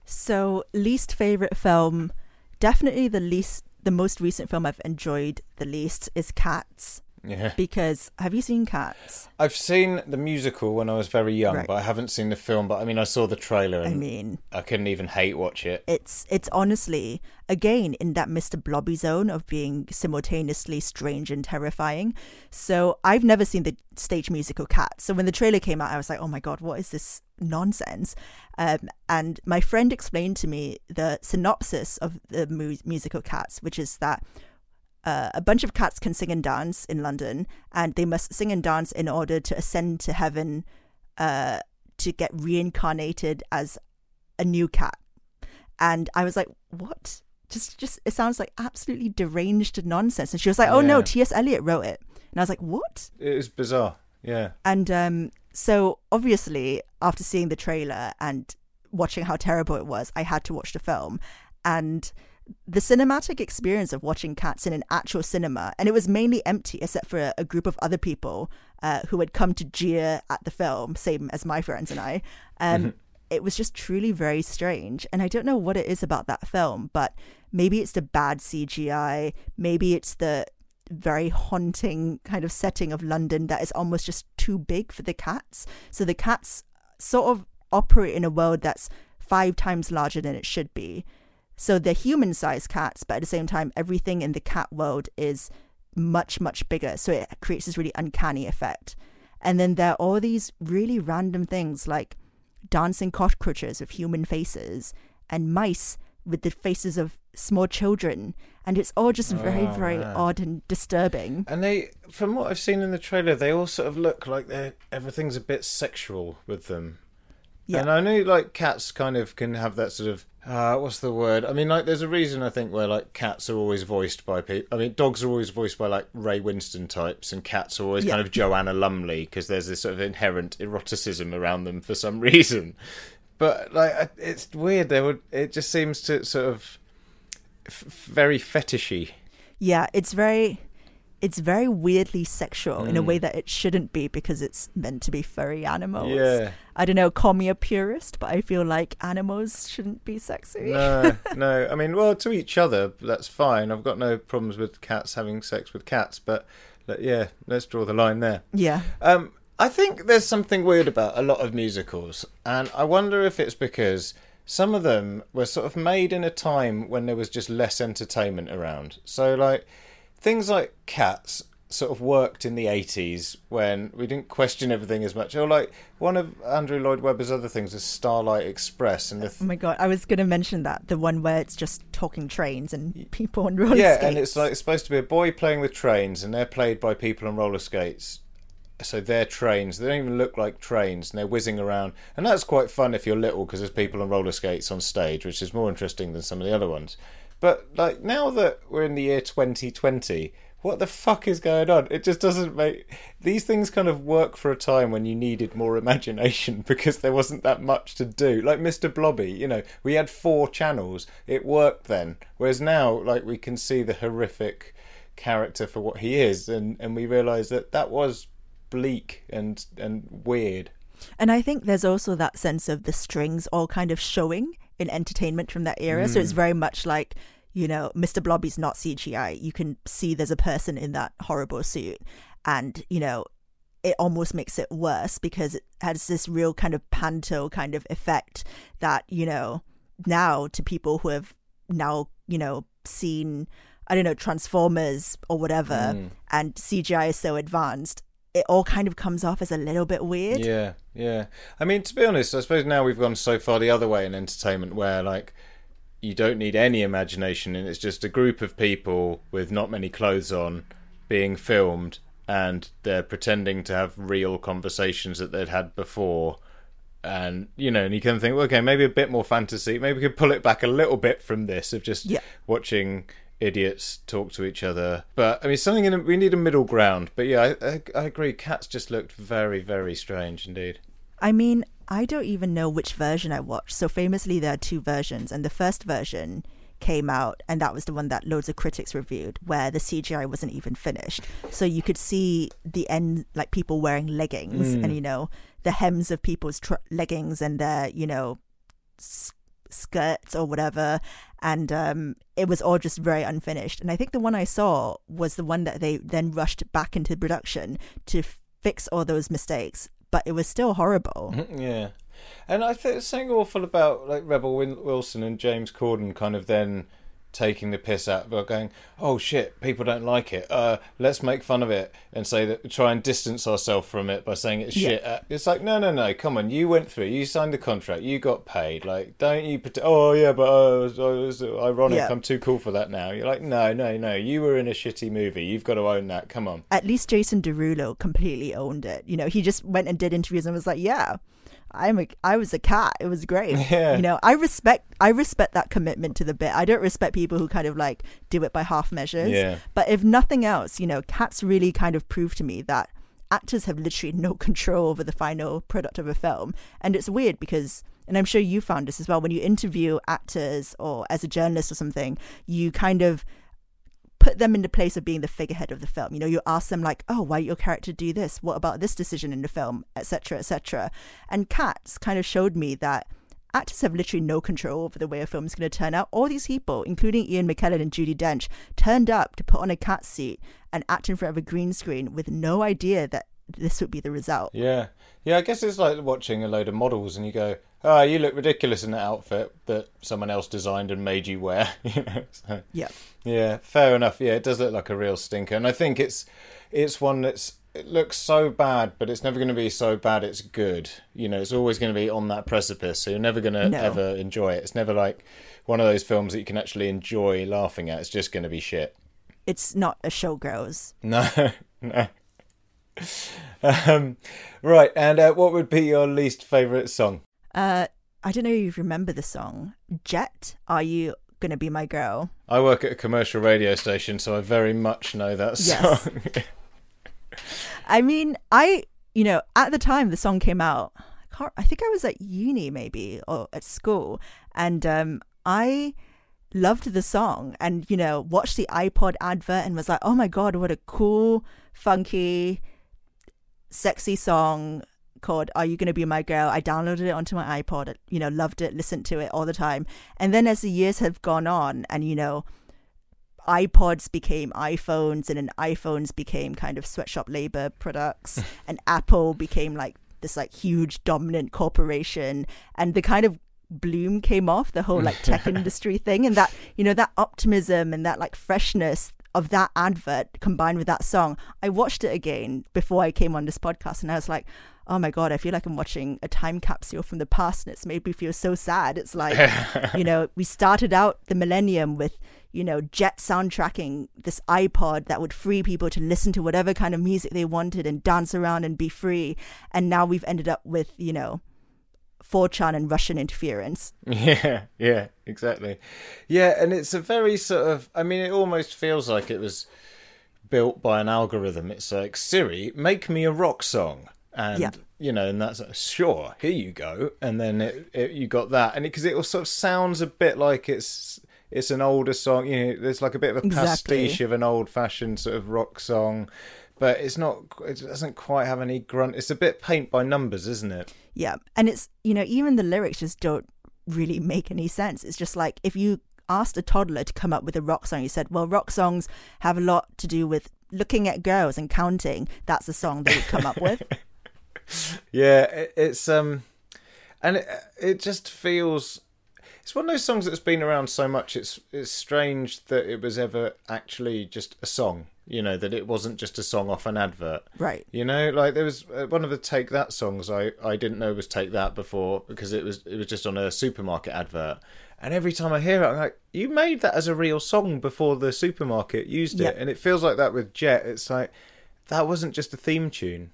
So, least favorite film, definitely the least, the most recent film I've enjoyed the least is Cats. Yeah. Because have you seen Cats? I've seen the musical when I was very young, Right. but I haven't seen the film. But I mean, I saw the trailer, and I mean, I couldn't even hate watch it. it's it's honestly again in that Mr. Blobby zone of being simultaneously strange and terrifying. So I've never seen the stage musical Cats. So when the trailer came out, I was like, oh my god, what is this nonsense? Um, and my friend explained to me the synopsis of the mu- musical Cats, which is that uh, a bunch of cats can sing and dance in London, and they must sing and dance in order to ascend to heaven, uh, to get reincarnated as a new cat. And I was like, "What? Just, just it sounds like absolutely deranged nonsense." And she was like, "Oh no, T.S. Eliot wrote it." And I was like, "What?" It was bizarre. Yeah. And um, so obviously, after seeing the trailer and watching how terrible it was, I had to watch the film. And the cinematic experience of watching Cats in an actual cinema, and it was mainly empty except for a, a group of other people uh, who had come to jeer at the film, same as my friends and I. Um, It was just truly very strange. And I don't know what it is about that film, but maybe it's the bad CGI, maybe it's the very haunting kind of setting of London that is almost just too big for the cats. So the cats sort of operate in a world that's five times larger than it should be. So they're human sized cats, but at the same time, everything in the cat world is much, much bigger. So it creates this really uncanny effect. And then there are all these really random things like dancing cockroaches with human faces and mice with the faces of small children. And it's all just very, Oh, very man. odd and disturbing. And they, from what I've seen in the trailer, they all sort of look like they're everything's a bit sexual with them. Yeah. And I know like cats kind of can have that sort of uh, what's the word? I mean, like there's a reason I think where like cats are always voiced by people. I mean, dogs are always voiced by like Ray Winstone types, and cats are always Yeah. kind of Joanna Lumley because there's this sort of inherent eroticism around them for some <laughs> reason. But like, it's weird. They would. It just seems to sort of f- very fetishy. Yeah, it's very it's very weirdly sexual Mm. in a way that it shouldn't be because it's meant to be furry animals. Yeah. I don't know, call me a purist, but I feel like animals shouldn't be sexy. no, <laughs> no. I mean, well, to each other, that's fine. I've got no problems with cats having sex with cats, but but yeah, let's draw the line there. Yeah. Um, I think there's something weird about a lot of musicals, and I wonder if it's because some of them were sort of made in a time when there was just less entertainment around. So, like, things like Cats sort of worked in the 80s when we didn't question everything as much. Or, like, one of Andrew Lloyd Webber's other things was Starlight Express, and the Oh my god, I was gonna mention that the one where it's just talking trains and people on roller skates. yeah, skates. and it's like it's supposed to be a boy playing with trains, and they're played by people on roller skates. So they're trains. They don't even look like trains, and they're whizzing around. And that's quite fun if you're little, because there's people on roller skates on stage, which is more interesting than some of the other ones. But like now that we're in the year 2020, what the fuck is going on? It just doesn't make these things kind of work for a time when you needed more <laughs> imagination because there wasn't that much to do. Like Mr. Blobby, you know, we had four channels. It worked then. Whereas now, like we can see the horrific character for what he is, and and we realise that that was bleak and and weird. And I think there's also that sense of the strings all kind of showing in entertainment from that era. So Mm. it's very much like, you know, Mr. Blobby's not CGI. You can see there's a person in that horrible suit. And, you know, it almost makes it worse because it has this real kind of panto kind of effect that, you know, now to people who have now, you know, seen, I don't know, Transformers or whatever, Mm. and CGI is so advanced, it all kind of comes off as a little bit weird. Yeah, yeah. I mean, to be honest, I suppose now we've gone so far the other way in entertainment where, like, you don't need any imagination and it's just a group of people with not many clothes on being filmed and they're pretending to have real conversations that they'd had before. And, you know, and you can think, well, okay, maybe a bit more fantasy. Maybe we could pull it back a little bit from this of just Yeah. watching idiots talk to each other. But I mean, something in a, we need a middle ground. But yeah, I, I, I agree. Cats just looked very, very strange indeed. I mean, I don't even know which version I watched. So famously, there are two versions, and the first version came out, and that was the one that loads of critics reviewed, where the CGI wasn't even finished. So you could see the end, like people wearing leggings, Mm. and you know the hems of people's tr- leggings and their, you know, s- skirts or whatever, and um, it was all just very unfinished. And I think the one I saw was the one that they then rushed back into production to fix all those mistakes, but it was still horrible. Yeah, and I think it's something awful about like Rebel Wilson and James Corden kind of then taking the piss out about going, oh shit, people don't like it. Uh, let's make fun of it and say that try and distance ourselves from it by saying it's Yeah. shit. Uh, it's like no, no, no. Come on, you went through, you signed the contract, you got paid. Like, don't you? Pret- oh yeah, but uh, it was ironic. Yeah. I'm too cool for that now. You're like, no, no, no. You were in a shitty movie. You've got to own that. Come on. At least Jason Derulo completely owned it. You know, he just went and did interviews and was like, "Yeah, I'm a, I was a cat. It was great." <laughs> Yeah. You know, I respect I respect that commitment to the bit. I don't respect people who kind of like do it by half measures. Yeah. But if nothing else, you know, cats really kind of proved to me that actors have literally no control over the final product of a film. And it's weird because and I'm sure you found this as well when you interview actors or as a journalist or something, you kind of put them in the place of being the figurehead of the film. You know, you ask them like, "Oh, why did your character do this? What about this decision in the film, etc., etc." And Cats kind of showed me that actors have literally no control over the way a film is going to turn out. All these people, including Ian McKellen and Judi Dench, turned up to put on a cat seat and act in front of a green screen with no idea that this would be the result. Yeah, yeah. I guess it's like watching a load of models, and you go, "Oh, you look ridiculous in that outfit that someone else designed and made you wear." <laughs> you know. So, Yeah. yeah, fair enough. Yeah, it does look like a real stinker, and I think it's it's one that's it looks so bad, but it's never going to be so bad it's good. You know, it's always going to be on that precipice, so you're never going to No. ever enjoy it. It's never like one of those films that you can actually enjoy laughing at. It's just going to be shit. It's not a showgirls. No, <laughs> no. um, right, and uh, what would be your least favourite song? Uh, I don't know if you remember the song Jet. Are you gonna be my girl? I work at a commercial radio station, so I very much know that Yes. song. <laughs> I mean, I you know at the time the song came out, I, can't, I think I was at uni maybe or at school, and um, I loved the song and you know watched the iPod advert and was like, oh my god, what a cool, funky, sexy song called Are You Gonna Be My Girl? I downloaded it onto my iPod, you know, loved it, listened to it all the time. And then as the years have gone on and, you know, iPods became iPhones and then iPhones became kind of sweatshop labor products <laughs> and Apple became like this like huge dominant corporation and the kind of bloom came off the whole like tech <laughs> industry thing and that you know that optimism and that like freshness of that advert combined with that song i watched it again before i came on this podcast and i was like oh my god i feel like i'm watching a time capsule from the past and it's made me feel so sad it's like <laughs> you know we started out the millennium with you know jet soundtracking this ipod that would free people to listen to whatever kind of music they wanted and dance around and be free and now we've ended up with you know 4chan and Russian interference. Yeah, yeah, exactly. Yeah, and it's a very sort of. I mean, it almost feels like it was built by an algorithm. It's like Siri, make me a rock song, and Yeah. you know, and that's sure. Here you go, and then it, it, you got that, and because it, all sort of sounds a bit like it's it's an older song. You know, there's like a bit of a Exactly. pastiche of an old-fashioned sort of rock song. But it's not. It doesn't quite have any grunt. It's a bit paint by numbers, isn't it? Yeah. And it's, you know, even the lyrics just don't really make any sense. It's just like if you asked a toddler to come up with a rock song, you said, well, rock songs have a lot to do with looking at girls and counting. That's a song they would come up with. <laughs> Yeah, it, it's um, and it, it just feels. It's one of those songs that's been around so much. It's it's strange that it was ever actually just a song. You know that it wasn't just a song off an advert. Right. You know, like there was uh, one of the Take That songs I I didn't know was Take That before because it was it was just on a supermarket advert. And every time I hear it, I'm like, you made that as a real song before the supermarket used it. Yep. And it feels like that with Jet. It's like that wasn't just a theme tune.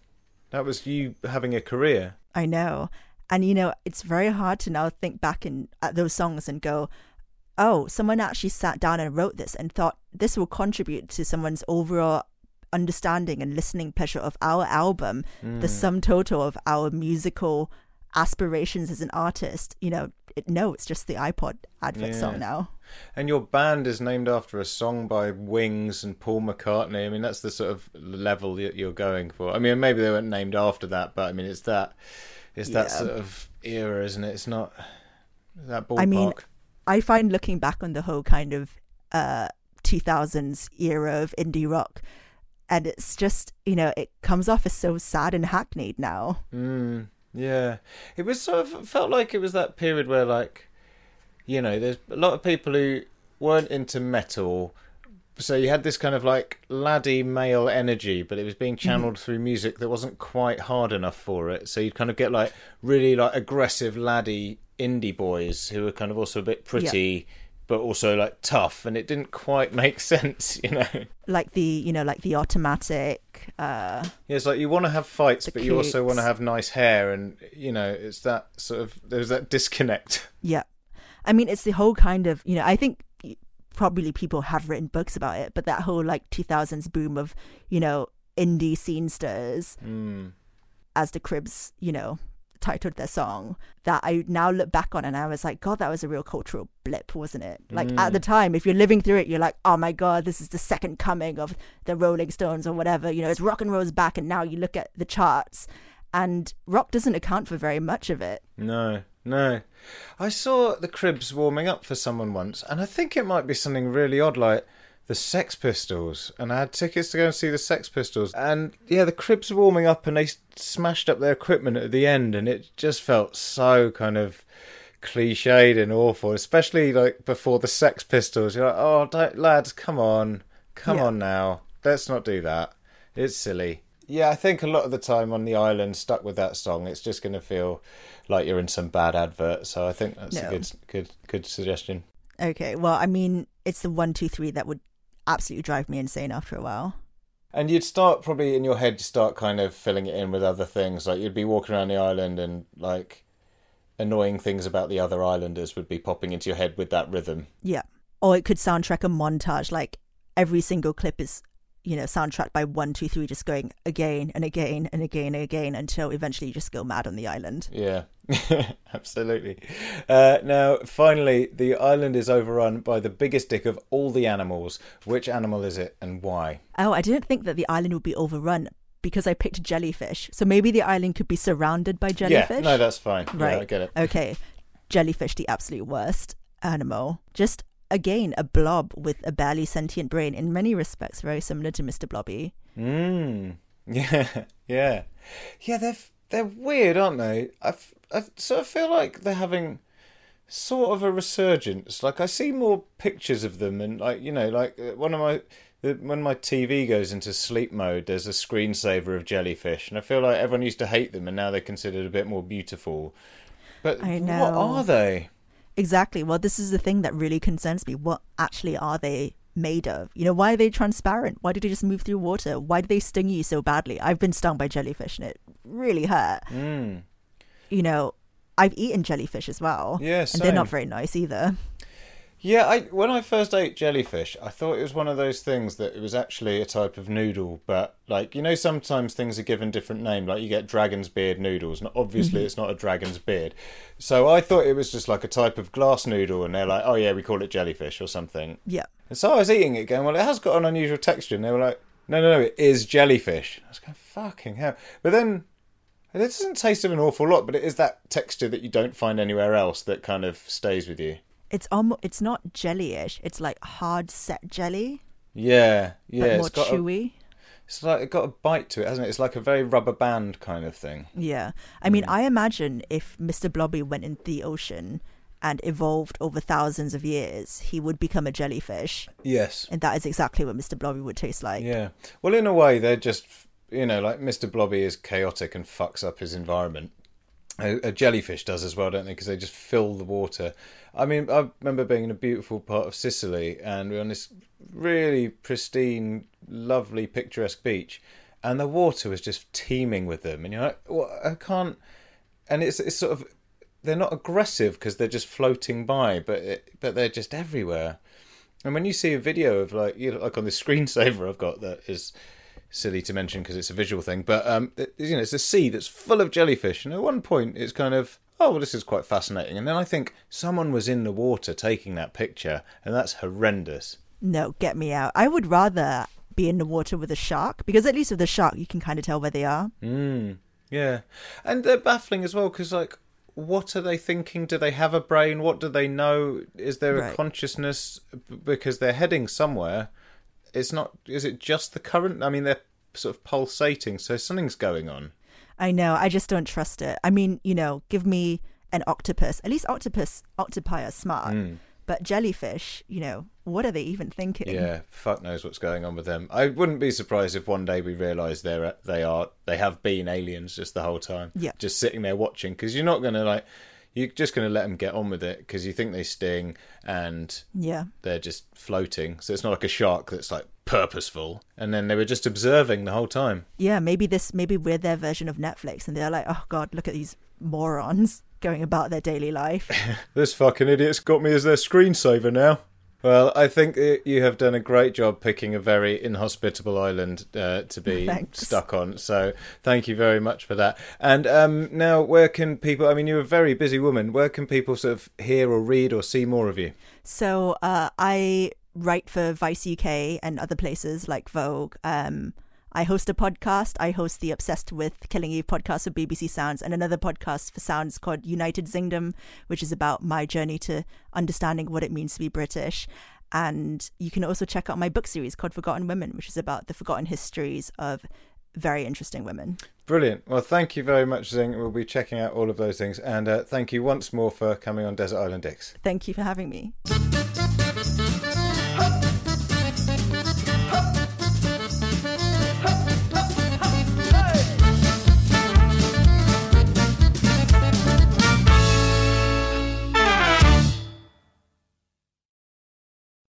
That was you having a career. I know. And you know, it's very hard to now think back in at those songs and go, "Oh, someone actually sat down and wrote this and thought this will contribute to someone's overall understanding and listening pleasure of our album, the mm. sum total of our musical aspirations as an artist, you know, it, no, it's just the iPod advert Yeah. song now. And your band is named after a song by Wings and Paul McCartney. I mean, that's the sort of level that you're going for. I mean, maybe they weren't named after that, but I mean, it's that, it's that sort of era, isn't it? It's not that ballpark. I mean, I find looking back on the whole kind of uh 2000s era of indie rock and it's just you know it comes off as so sad and hackneyed now Mm, yeah, it was sort of felt like it was that period where, like, you know, there's a lot of people who weren't into metal, so you had this kind of like laddie male energy, but it was being mm-hmm. channeled through music that wasn't quite hard enough for it. So you'd kind of get like really like aggressive laddie indie boys who were kind of also a bit pretty. But also like tough, and it didn't quite make <laughs> sense, you know. like the you know like the automatic uh Yeah, it's like you want to have fights, but you also want to have nice hair, and you know, it's that sort of there's that disconnect. <laughs> yeah i mean it's the whole kind of you know i think probably people have written books about it but that whole like 2000s boom of you know indie scenesters Mm. as the cribs you know titled their song that i now look back on and i was like god that was a real cultural blip wasn't it? Like at the mm. time if you're living through it you're like oh my god this is the second coming of the rolling stones or whatever you know it's rock and roll's back and now you look at the charts and rock doesn't account for very much of it. No, no. I saw the Cribs warming up for someone once, and I think it might be something really odd, like the Sex Pistols. And I had tickets to go and see the Sex Pistols, and yeah, the Cribs were warming up, and they smashed up their equipment at the end, and it just felt so kind of cliched and awful, especially like before the Sex Pistols. You're like, oh, don't, lads, come on, come Yeah. on now, let's not do that. It's silly. Yeah, I think a lot of the time on the island, stuck with that song, it's just going to feel like you're in some bad advert. So I think that's a good, good, good suggestion. okay well i mean it's the one two three that would absolutely drive me insane after a while And you'd start probably in your head, you start kind of filling it in with other things. Like you'd be walking around the island, and like annoying things about the other islanders would be popping into your head with that rhythm. Yeah. Or it could soundtrack a montage, like every single clip is, you know, soundtracked by one, two, three, just going again and again and again and again until eventually you just go mad on the island. Yeah, <laughs> absolutely. Uh, now, finally, the island is overrun by the biggest dick of all the animals. Which animal is it, and why? Oh, I didn't think that the island would be overrun because I picked jellyfish. So maybe the island could be surrounded by jellyfish. Yeah, no, that's fine. right. Yeah, I get it. Okay. Jellyfish, the absolute worst animal. Just again, a blob with a barely sentient brain. In many respects, very similar to Mr. Blobby. Mm. <laughs> Yeah, yeah, yeah. They're they're weird, aren't they? I I sort of feel like they're having sort of a resurgence. Like I see more pictures of them, and like you know, like uh, one of my when my TV goes into sleep mode, there's a screensaver of jellyfish, and I feel like everyone used to hate them, and now they're considered a bit more beautiful. But what are they? Exactly. Well, this is the thing that really concerns me. What actually are they made of? You know, why are they transparent? Why do they just move through water? Why do they sting you so badly? I've been stung by jellyfish and it really hurt. Mm. You know, I've eaten jellyfish as well. Yeah, And they're not very nice either. Yeah, I when I first ate jellyfish, I thought it was one of those things that it was actually a type of noodle, but like you know, sometimes things are given different name. Like you get dragon's beard noodles. Now, obviously, mm-hmm. it's not a dragon's beard. So I thought it was just like a type of glass noodle, and they're like, "Oh yeah, we call it jellyfish or something." Yeah. And so I was eating it, going, "Well, it has got an unusual texture," and they were like, "No, no, no, it is jellyfish." I was going, "Fucking hell!" But then. It doesn't taste of an awful lot, but it is that texture that you don't find anywhere else that kind of stays with you. It's almost, it's not jellyish. It's like hard set jelly, Yeah, yeah. more got a- chewy. It's like it got a bite to it, hasn't it? It's like a very rubber band kind of thing. Yeah. I mean, I imagine if Mr. Blobby went into the ocean and evolved over thousands of years, he would become a jellyfish. Yes. And that is exactly what Mr. Blobby would taste like. Yeah. Well, in a way, they're just you know, like Mr. Blobby is chaotic and fucks up his environment. A, a jellyfish does as well, don't they? Because they just fill the water. I mean, I remember being in a beautiful part of Sicily, and we were on this really pristine, lovely, picturesque beach, and the water was just teeming with them. And you're like, well, I can't. And it's it's sort of they're not aggressive because they're just floating by, but it, but they're just everywhere. And when you see a video of like you know, like on the <laughs> screensaver I've got that is silly to mention because it's a visual thing, but um, it, you know, it's a sea that's full of jellyfish, and at one point it's kind of oh well, this is quite fascinating, and then I think someone was in the water taking that picture, and that's horrendous. No, get me out. I would rather be in the water with a shark because at least with a shark you can kind of tell where they are. Mm, yeah, and they're baffling as well because like. What are they thinking? Do they have a brain? What do they know? Is there a consciousness? Because they're heading somewhere. It's not. Is it just the current? I mean, they're sort of pulsating, so something's going on. I know. I just don't trust it. I mean, you know, give me an octopus. At least octopus, octopi are smart. Mm. But jellyfish, you know, what are they even thinking? Yeah, fuck knows what's going on with them. I wouldn't be surprised if one day we realise they're they are they have been aliens just the whole time. Yeah. just sitting there watching because you're not gonna like you're just gonna let them get on with it because you think they sting and Yeah. they're just floating. So it's not like a shark that's like purposeful. And then they were just observing the whole time. Yeah, maybe this maybe we're their version of Netflix and they're like, "Oh god, look at these morons going about their daily life." <laughs> This fucking idiot's got me as their screensaver now. Well, I think you have done a great job picking a very inhospitable island uh, to be Thanks. stuck on. So thank you very much for that. And um, now, where can people? I mean, you're a very busy woman. Where can people sort of hear or read or see more of you? So uh, I write for Vice UK and other places like Vogue. Um, I host a podcast. I host the Obsessed with Killing Eve podcast for BBC Sounds and another podcast for Sounds called United Zingdom, which is about my journey to understanding what it means to be British. And you can also check out my book series called Forgotten Women, which is about the forgotten histories of very interesting women. Brilliant. Well, thank you very much, Zing. We'll be checking out all of those things. And uh, thank you once more for coming on Desert Island Dicks. Thank you for having me.